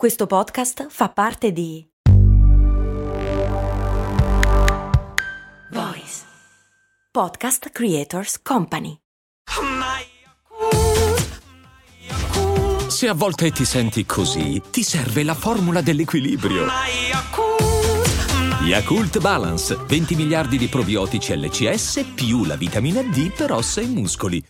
Questo podcast fa parte di Voice Podcast Creators Company. Se a volte ti senti così, ti serve la formula dell'equilibrio. Yakult Balance, 20 miliardi di probiotici LCS più la vitamina D per ossa e muscoli.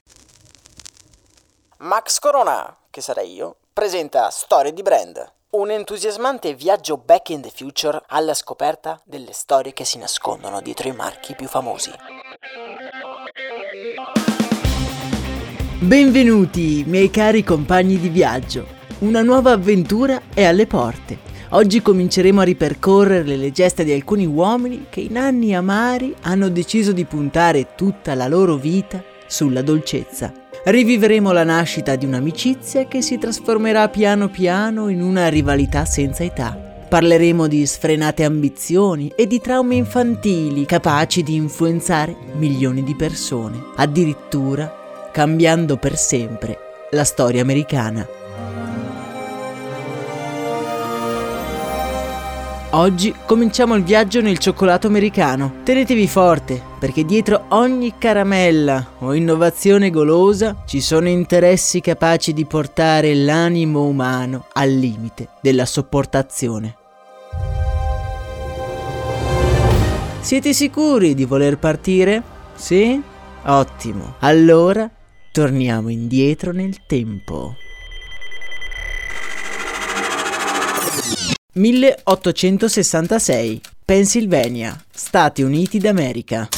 Max Corona, che sarei io, presenta Storie di Brand. Un entusiasmante viaggio back in the future alla scoperta delle storie che si nascondono dietro i marchi più famosi. Benvenuti, miei cari compagni di viaggio. Una nuova avventura è alle porte. Oggi cominceremo a ripercorrere le gesta di alcuni uomini che in anni amari hanno deciso di puntare tutta la loro vita sulla dolcezza. Riviveremo la nascita di un'amicizia che si trasformerà piano piano in una rivalità senza età. Parleremo di sfrenate ambizioni e di traumi infantili capaci di influenzare milioni di persone, addirittura cambiando per sempre la storia americana. Oggi cominciamo il viaggio nel cioccolato americano. Tenetevi forte, perché dietro ogni caramella o innovazione golosa ci sono interessi capaci di portare l'animo umano al limite della sopportazione. Siete sicuri di voler partire? Sì? Ottimo. Allora torniamo indietro nel tempo. 1866 Pennsylvania, Stati Uniti d'America.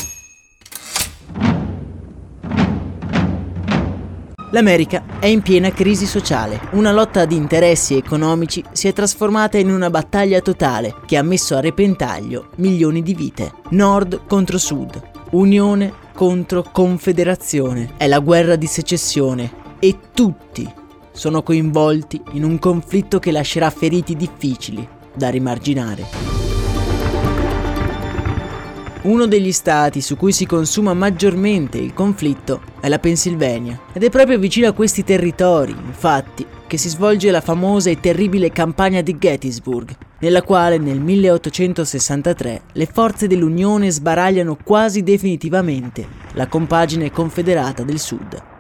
L'America è in piena crisi sociale. Una lotta di interessi economici si è trasformata in una battaglia totale che ha messo a repentaglio milioni di vite. Nord contro Sud, Unione contro Confederazione. È la guerra di secessione e tutti sono coinvolti in un conflitto che lascerà feriti difficili da rimarginare. Uno degli stati su cui si consuma maggiormente il conflitto è la Pennsylvania ed è proprio vicino a questi territori, infatti, che si svolge la famosa e terribile campagna di Gettysburg, nella quale nel 1863 le forze dell'Unione sbaragliano quasi definitivamente la compagine confederata del Sud.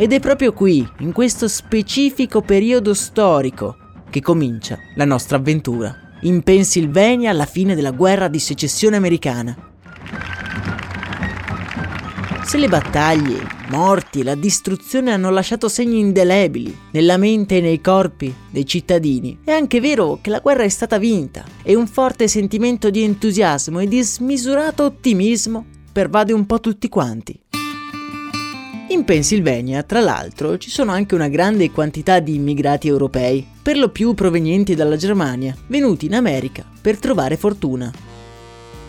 Ed è proprio qui, in questo specifico periodo storico, che comincia la nostra avventura. In Pennsylvania alla fine della guerra di secessione americana. Se le battaglie, i morti e la distruzione hanno lasciato segni indelebili nella mente e nei corpi dei cittadini, è anche vero che la guerra è stata vinta e un forte sentimento di entusiasmo e di smisurato ottimismo pervade un po' tutti quanti. In Pennsylvania, tra l'altro, ci sono anche una grande quantità di immigrati europei, per lo più provenienti dalla Germania, venuti in America per trovare fortuna.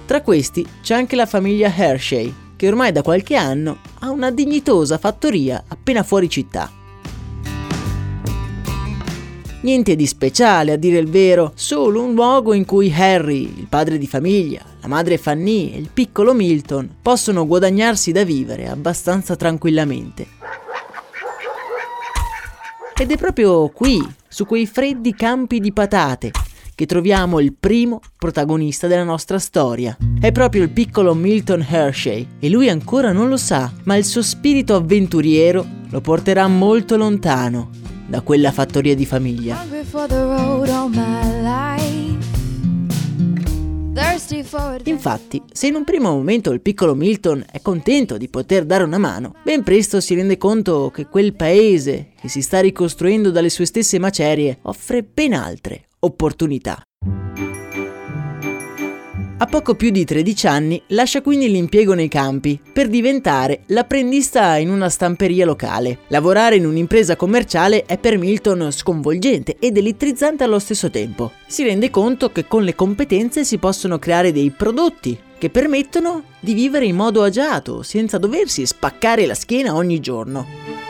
Tra questi c'è anche la famiglia Hershey, che ormai da qualche anno ha una dignitosa fattoria appena fuori città. Niente di speciale, a dire il vero, solo un luogo in cui Harry, il padre di famiglia, la madre Fanny e il piccolo Milton possono guadagnarsi da vivere abbastanza tranquillamente. Ed è proprio qui, su quei freddi campi di patate, che troviamo il primo protagonista della nostra storia. È proprio il piccolo Milton Hershey e lui ancora non lo sa, ma il suo spirito avventuriero lo porterà molto lontano da quella fattoria di famiglia. Infatti, se in un primo momento il piccolo Milton è contento di poter dare una mano, ben presto si rende conto che quel paese che si sta ricostruendo dalle sue stesse macerie offre ben altre opportunità. A poco più di 13 anni lascia quindi l'impiego nei campi per diventare l'apprendista in una stamperia locale. Lavorare in un'impresa commerciale è per Milton sconvolgente ed elettrizzante allo stesso tempo. Si rende conto che con le competenze si possono creare dei prodotti che permettono di vivere in modo agiato, senza doversi spaccare la schiena ogni giorno.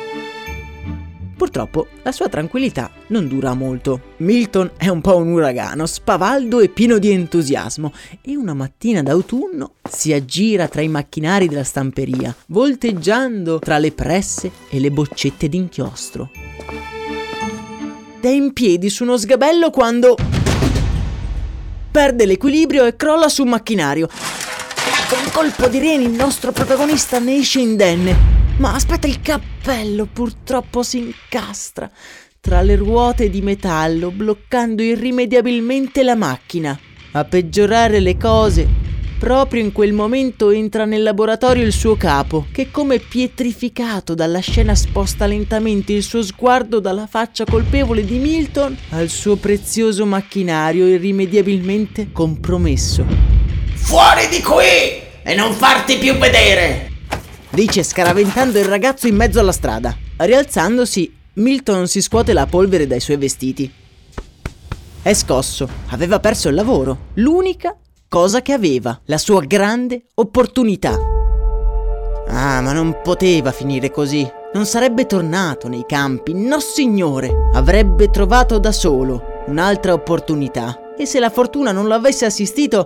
Purtroppo la sua tranquillità non dura molto. Milton è un po' un uragano, spavaldo e pieno di entusiasmo e una mattina d'autunno si aggira tra i macchinari della stamperia, volteggiando tra le presse e le boccette d'inchiostro. È in piedi su uno sgabello quando perde l'equilibrio e crolla su un macchinario. Con colpo di reni il nostro protagonista ne esce indenne. Ma aspetta, il cappello purtroppo si incastra tra le ruote di metallo, bloccando irrimediabilmente la macchina. A peggiorare le cose, proprio in quel momento entra nel laboratorio il suo capo, che come pietrificato dalla scena sposta lentamente il suo sguardo dalla faccia colpevole di Milton al suo prezioso macchinario irrimediabilmente compromesso. Fuori di qui e non farti più vedere! Dice scaraventando il ragazzo in mezzo alla strada. Rialzandosi, Milton si scuote la polvere dai suoi vestiti. È scosso, aveva perso il lavoro, l'unica cosa che aveva, la sua grande opportunità. Ah, ma non poteva finire così. Non sarebbe tornato nei campi, no signore. Avrebbe trovato da solo un'altra opportunità. E se la fortuna non lo avesse assistito,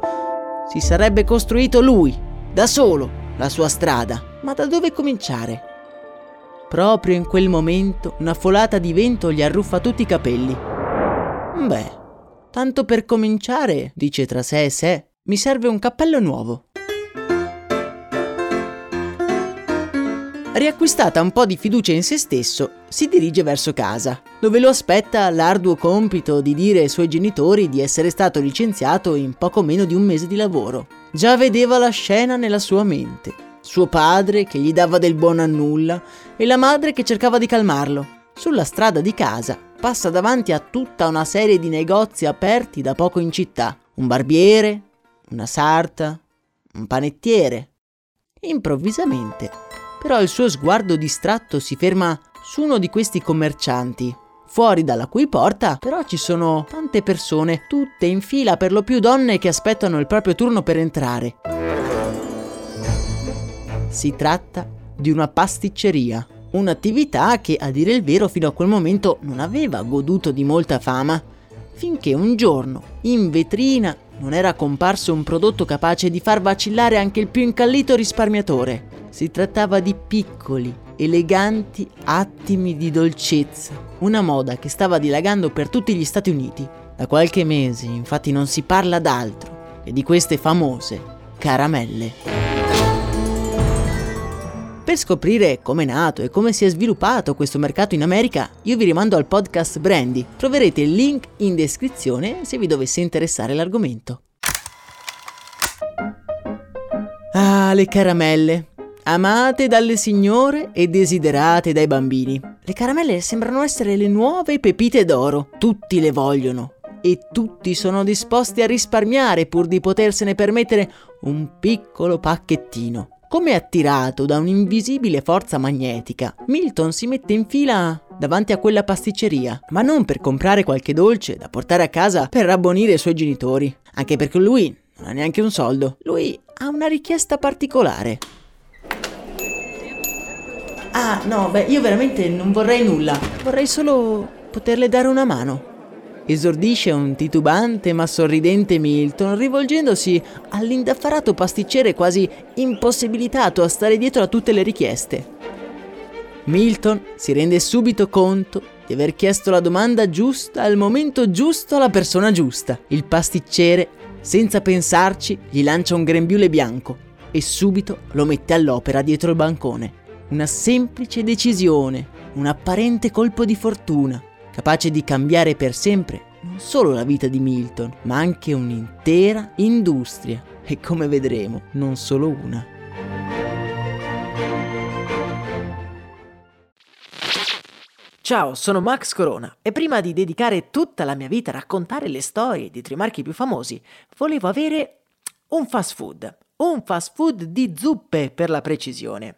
si sarebbe costruito lui, da solo, la sua strada. Ma da dove cominciare? Proprio in quel momento una folata di vento gli arruffa tutti i capelli. Beh, tanto per cominciare, dice tra sé e sé, mi serve un cappello nuovo. Riacquistata un po' di fiducia in se stesso, si dirige verso casa, dove lo aspetta l'arduo compito di dire ai suoi genitori di essere stato licenziato in poco meno di un mese di lavoro. Già vedeva la scena nella sua mente suo padre che gli dava del buono a nulla e la madre che cercava di calmarlo. Sulla strada di casa passa davanti a tutta una serie di negozi aperti da poco in città. Un barbiere, una sarta, un panettiere. Improvvisamente, però il suo sguardo distratto si ferma su uno di questi commercianti, fuori dalla cui porta però ci sono tante persone, tutte in fila per lo più donne che aspettano il proprio turno per entrare. Si tratta di una pasticceria, un'attività che a dire il vero fino a quel momento non aveva goduto di molta fama, finché un giorno in vetrina non era comparso un prodotto capace di far vacillare anche il più incallito risparmiatore. Si trattava di piccoli, eleganti attimi di dolcezza, una moda che stava dilagando per tutti gli Stati Uniti. Da qualche mese infatti non si parla d'altro che di queste famose caramelle. Per scoprire come è nato e come si è sviluppato questo mercato in America, io vi rimando al podcast Brandy. Troverete il link in descrizione se vi dovesse interessare l'argomento. Ah, le caramelle. Amate dalle signore e desiderate dai bambini. Le caramelle sembrano essere le nuove pepite d'oro. Tutti le vogliono e tutti sono disposti a risparmiare pur di potersene permettere un piccolo pacchettino. Come attirato da un'invisibile forza magnetica, Milton si mette in fila davanti a quella pasticceria, ma non per comprare qualche dolce da portare a casa per rabbonire i suoi genitori, anche perché lui non ha neanche un soldo. Lui ha una richiesta particolare. Ah, no, beh, io veramente non vorrei nulla. Vorrei solo poterle dare una mano esordisce un titubante ma sorridente Milton rivolgendosi all'indaffarato pasticcere quasi impossibilitato a stare dietro a tutte le richieste. Milton si rende subito conto di aver chiesto la domanda giusta al momento giusto alla persona giusta. Il pasticcere, senza pensarci, gli lancia un grembiule bianco e subito lo mette all'opera dietro il bancone. Una semplice decisione, un apparente colpo di fortuna capace di cambiare per sempre non solo la vita di Milton, ma anche un'intera industria e come vedremo non solo una. Ciao, sono Max Corona e prima di dedicare tutta la mia vita a raccontare le storie di tre marchi più famosi, volevo avere un fast food, un fast food di zuppe per la precisione.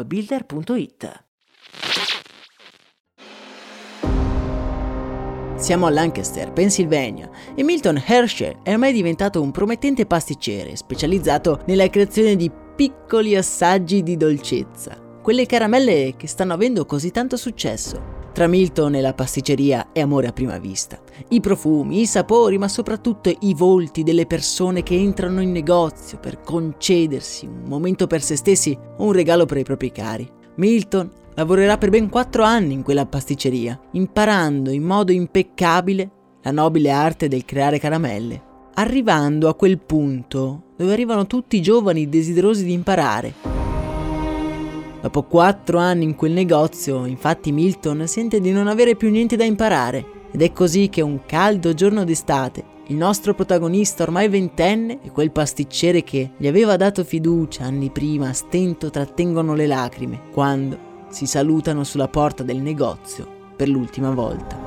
appbuilder.it. Siamo a Lancaster, Pennsylvania, e Milton Hershey è ormai diventato un promettente pasticcere specializzato nella creazione di piccoli assaggi di dolcezza, quelle caramelle che stanno avendo così tanto successo. Tra Milton e la pasticceria è amore a prima vista. I profumi, i sapori, ma soprattutto i volti delle persone che entrano in negozio per concedersi un momento per se stessi o un regalo per i propri cari. Milton lavorerà per ben quattro anni in quella pasticceria, imparando in modo impeccabile la nobile arte del creare caramelle, arrivando a quel punto dove arrivano tutti i giovani desiderosi di imparare Dopo quattro anni in quel negozio, infatti Milton sente di non avere più niente da imparare ed è così che un caldo giorno d'estate il nostro protagonista ormai ventenne e quel pasticcere che gli aveva dato fiducia anni prima a stento trattengono le lacrime quando si salutano sulla porta del negozio per l'ultima volta.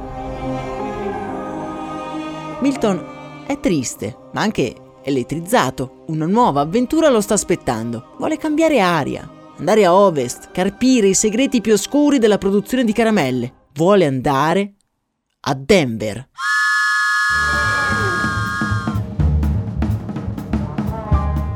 Milton è triste, ma anche elettrizzato. Una nuova avventura lo sta aspettando. Vuole cambiare aria, andare a ovest, carpire i segreti più oscuri della produzione di caramelle. Vuole andare a Denver.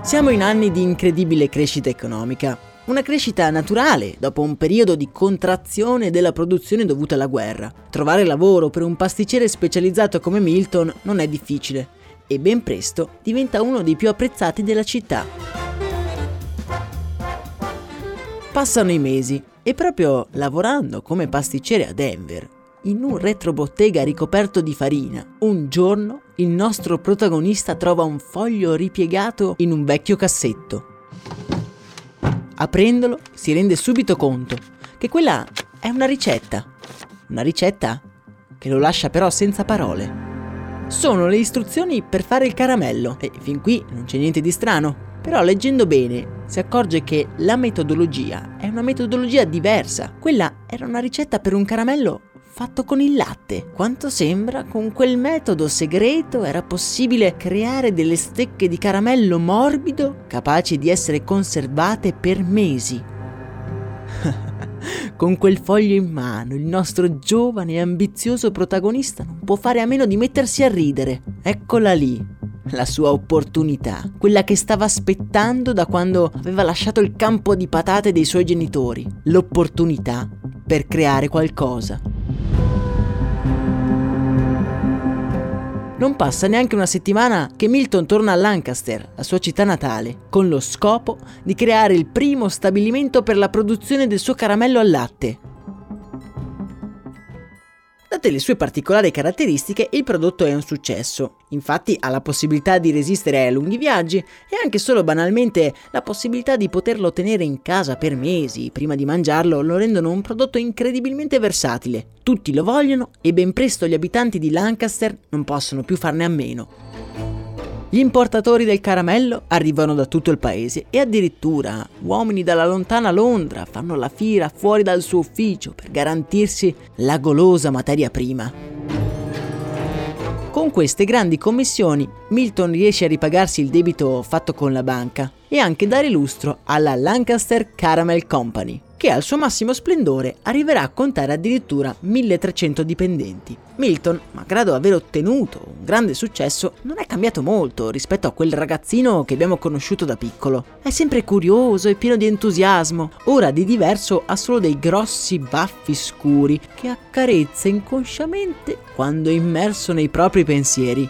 Siamo in anni di incredibile crescita economica, una crescita naturale dopo un periodo di contrazione della produzione dovuta alla guerra. Trovare lavoro per un pasticcere specializzato come Milton non è difficile e ben presto diventa uno dei più apprezzati della città. Passano i mesi e proprio lavorando come pasticcere a Denver, in un retrobottega ricoperto di farina, un giorno il nostro protagonista trova un foglio ripiegato in un vecchio cassetto. Aprendolo si rende subito conto che quella è una ricetta, una ricetta che lo lascia però senza parole. Sono le istruzioni per fare il caramello e fin qui non c'è niente di strano. Però leggendo bene si accorge che la metodologia è una metodologia diversa. Quella era una ricetta per un caramello fatto con il latte. Quanto sembra, con quel metodo segreto era possibile creare delle stecche di caramello morbido capaci di essere conservate per mesi. con quel foglio in mano, il nostro giovane e ambizioso protagonista non può fare a meno di mettersi a ridere. Eccola lì, la sua opportunità, quella che stava aspettando da quando aveva lasciato il campo di patate dei suoi genitori, l'opportunità per creare qualcosa. Non passa neanche una settimana che Milton torna a Lancaster, la sua città natale, con lo scopo di creare il primo stabilimento per la produzione del suo caramello al latte, Date le sue particolari caratteristiche, il prodotto è un successo. Infatti ha la possibilità di resistere ai lunghi viaggi e anche solo banalmente la possibilità di poterlo tenere in casa per mesi prima di mangiarlo lo rendono un prodotto incredibilmente versatile. Tutti lo vogliono e ben presto gli abitanti di Lancaster non possono più farne a meno. Gli importatori del caramello arrivano da tutto il paese e addirittura uomini dalla lontana Londra fanno la fila fuori dal suo ufficio per garantirsi la golosa materia prima. Con queste grandi commissioni Milton riesce a ripagarsi il debito fatto con la banca e anche dare lustro alla Lancaster Caramel Company, che al suo massimo splendore arriverà a contare addirittura 1300 dipendenti. Milton, malgrado aver ottenuto un grande successo, non è cambiato molto rispetto a quel ragazzino che abbiamo conosciuto da piccolo. È sempre curioso e pieno di entusiasmo. Ora di diverso ha solo dei grossi baffi scuri che accarezza inconsciamente quando è immerso nei propri pensieri.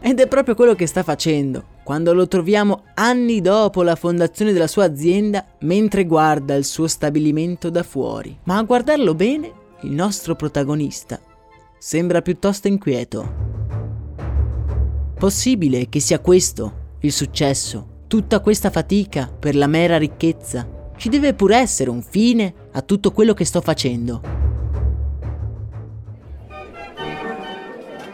Ed è proprio quello che sta facendo quando lo troviamo anni dopo la fondazione della sua azienda mentre guarda il suo stabilimento da fuori. Ma a guardarlo bene, il nostro protagonista sembra piuttosto inquieto. Possibile che sia questo il successo, tutta questa fatica per la mera ricchezza? Ci deve pure essere un fine a tutto quello che sto facendo.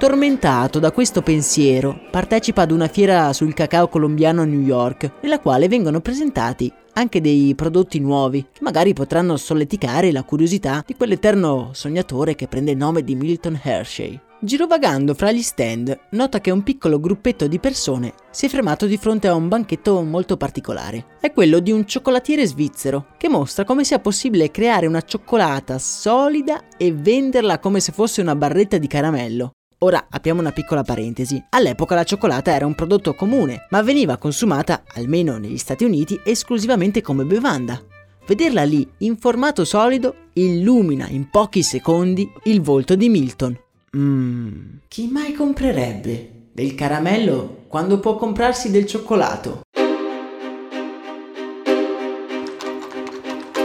Tormentato da questo pensiero, partecipa ad una fiera sul cacao colombiano a New York, nella quale vengono presentati anche dei prodotti nuovi che magari potranno solleticare la curiosità di quell'eterno sognatore che prende il nome di Milton Hershey. Girovagando fra gli stand, nota che un piccolo gruppetto di persone si è fermato di fronte a un banchetto molto particolare. È quello di un cioccolatiere svizzero, che mostra come sia possibile creare una cioccolata solida e venderla come se fosse una barretta di caramello. Ora apriamo una piccola parentesi. All'epoca la cioccolata era un prodotto comune, ma veniva consumata, almeno negli Stati Uniti, esclusivamente come bevanda. Vederla lì, in formato solido, illumina in pochi secondi il volto di Milton. Mmm, chi mai comprerebbe del caramello quando può comprarsi del cioccolato?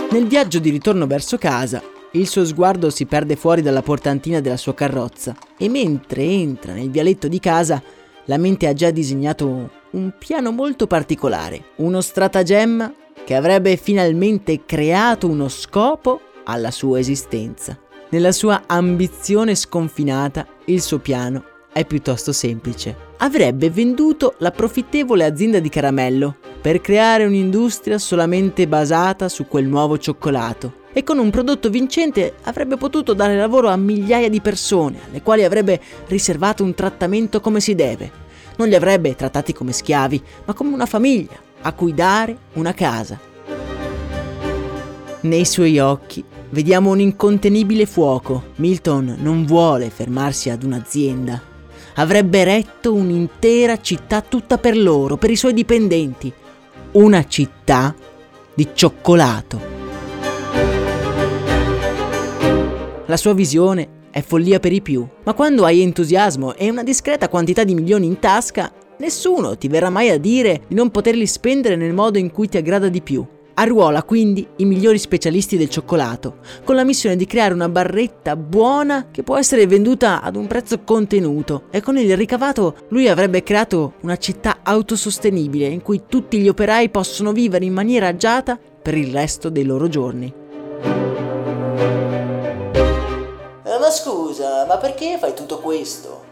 Nel viaggio di ritorno verso casa, il suo sguardo si perde fuori dalla portantina della sua carrozza e mentre entra nel vialetto di casa, la mente ha già disegnato un piano molto particolare, uno stratagemma che avrebbe finalmente creato uno scopo alla sua esistenza. Nella sua ambizione sconfinata, il suo piano è piuttosto semplice. Avrebbe venduto la profittevole azienda di caramello per creare un'industria solamente basata su quel nuovo cioccolato e con un prodotto vincente avrebbe potuto dare lavoro a migliaia di persone, alle quali avrebbe riservato un trattamento come si deve. Non li avrebbe trattati come schiavi, ma come una famiglia, a cui dare una casa. Nei suoi occhi vediamo un incontenibile fuoco. Milton non vuole fermarsi ad un'azienda. Avrebbe retto un'intera città tutta per loro, per i suoi dipendenti. Una città di cioccolato. La sua visione è follia per i più, ma quando hai entusiasmo e una discreta quantità di milioni in tasca, nessuno ti verrà mai a dire di non poterli spendere nel modo in cui ti aggrada di più. Arruola quindi i migliori specialisti del cioccolato, con la missione di creare una barretta buona che può essere venduta ad un prezzo contenuto e con il ricavato lui avrebbe creato una città autosostenibile in cui tutti gli operai possono vivere in maniera agiata per il resto dei loro giorni. Perché fai tutto questo?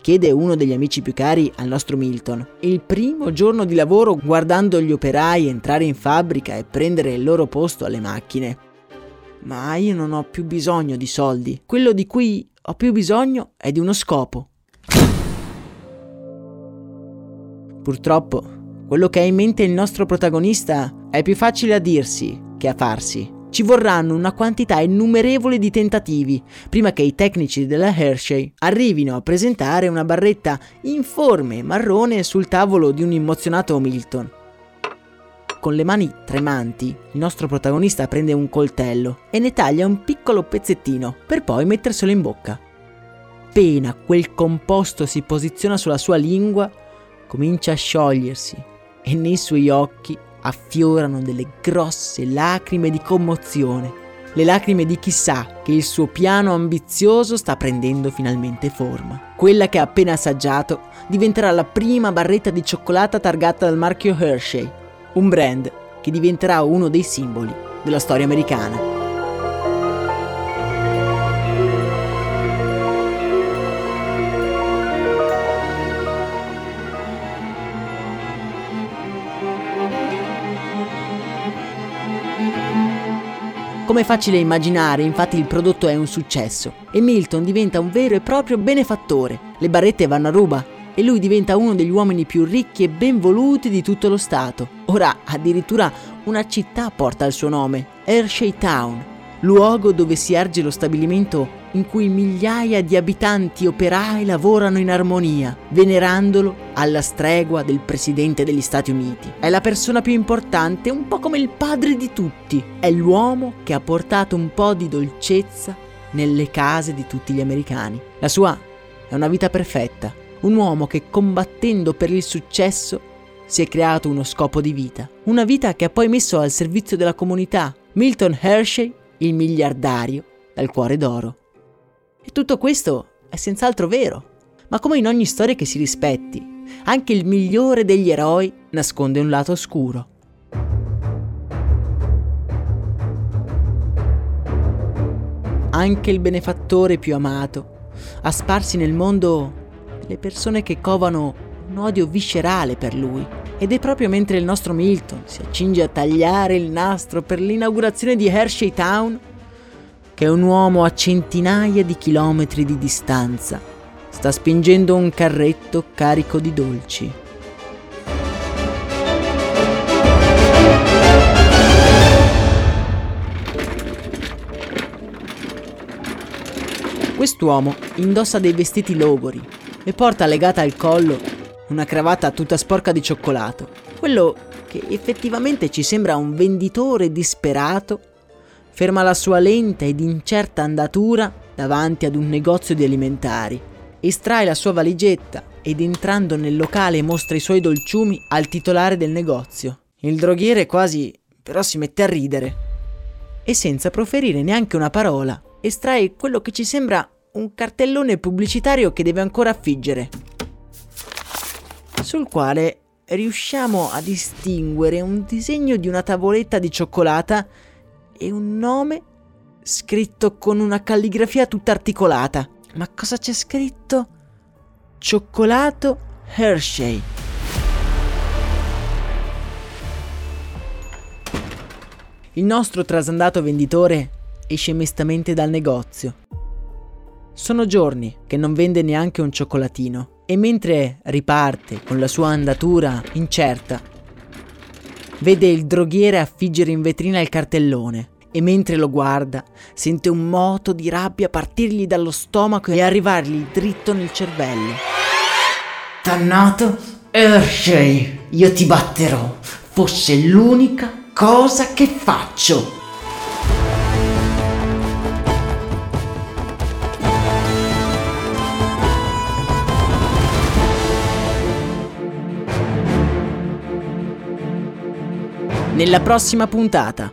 Chiede uno degli amici più cari al nostro Milton. Il primo giorno di lavoro guardando gli operai entrare in fabbrica e prendere il loro posto alle macchine. Ma io non ho più bisogno di soldi. Quello di cui ho più bisogno è di uno scopo. Purtroppo, quello che ha in mente il nostro protagonista è più facile a dirsi che a farsi ci vorranno una quantità innumerevole di tentativi prima che i tecnici della Hershey arrivino a presentare una barretta informe marrone sul tavolo di un emozionato Milton. Con le mani tremanti, il nostro protagonista prende un coltello e ne taglia un piccolo pezzettino per poi metterselo in bocca. Appena quel composto si posiziona sulla sua lingua, comincia a sciogliersi e nei suoi occhi affiorano delle grosse lacrime di commozione, le lacrime di chi sa che il suo piano ambizioso sta prendendo finalmente forma. Quella che ha appena assaggiato diventerà la prima barretta di cioccolata targata dal marchio Hershey, un brand che diventerà uno dei simboli della storia americana. Come è facile immaginare, infatti il prodotto è un successo e Milton diventa un vero e proprio benefattore. Le barrette vanno a ruba e lui diventa uno degli uomini più ricchi e ben voluti di tutto lo Stato. Ora addirittura una città porta il suo nome, Hershey Town, luogo dove si erge lo stabilimento in cui migliaia di abitanti operai lavorano in armonia, venerandolo alla stregua del Presidente degli Stati Uniti. È la persona più importante, un po' come il padre di tutti. È l'uomo che ha portato un po' di dolcezza nelle case di tutti gli americani. La sua è una vita perfetta, Un uomo che combattendo per il successo si è creato uno scopo di vita. Una vita che ha poi messo al servizio della comunità. Milton Hershey, il miliardario dal cuore d'oro. E tutto questo è senz'altro vero. Ma come in ogni storia che si rispetti, anche il migliore degli eroi nasconde un lato oscuro. Anche il benefattore più amato ha sparsi nel mondo delle persone che covano un odio viscerale per lui. Ed è proprio mentre il nostro Milton si accinge a tagliare il nastro per l'inaugurazione di Hershey Town che un uomo a centinaia di chilometri di distanza sta spingendo un carretto carico di dolci. Quest'uomo indossa dei vestiti logori e porta legata al collo una cravatta tutta sporca di cioccolato. Quello che effettivamente ci sembra un venditore disperato ferma la sua lenta ed incerta andatura davanti ad un negozio di alimentari, estrae la sua valigetta ed entrando nel locale mostra i suoi dolciumi al titolare del negozio. Il droghiere quasi però si mette a ridere e senza proferire neanche una parola estrae quello che ci sembra un cartellone pubblicitario che deve ancora affiggere, sul quale riusciamo a distinguere un disegno di una tavoletta di cioccolata e un nome scritto con una calligrafia tutta articolata. Ma cosa c'è scritto? Cioccolato Hershey. Il nostro trasandato venditore esce mestamente dal negozio. Sono giorni che non vende neanche un cioccolatino e mentre riparte con la sua andatura incerta, vede il droghiere affiggere in vetrina il cartellone e mentre lo guarda sente un moto di rabbia partirgli dallo stomaco e arrivargli dritto nel cervello. Dannato Hershey, io ti batterò, fosse l'unica cosa che faccio. Nella prossima puntata.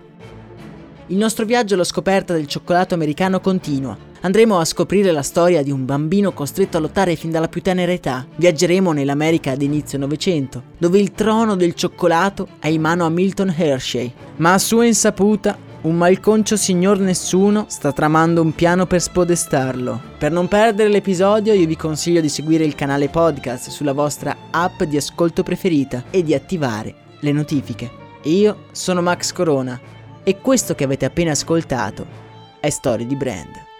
Il nostro viaggio alla scoperta del cioccolato americano continua. Andremo a scoprire la storia di un bambino costretto a lottare fin dalla più tenera età. Viaggeremo nell'America d'inizio Novecento, dove il trono del cioccolato è in mano a Milton Hershey. Ma a sua insaputa, un malconcio signor nessuno sta tramando un piano per spodestarlo. Per non perdere l'episodio io vi consiglio di seguire il canale podcast sulla vostra app di ascolto preferita e di attivare le notifiche. Io sono Max Corona e questo che avete appena ascoltato è Storie di Brand.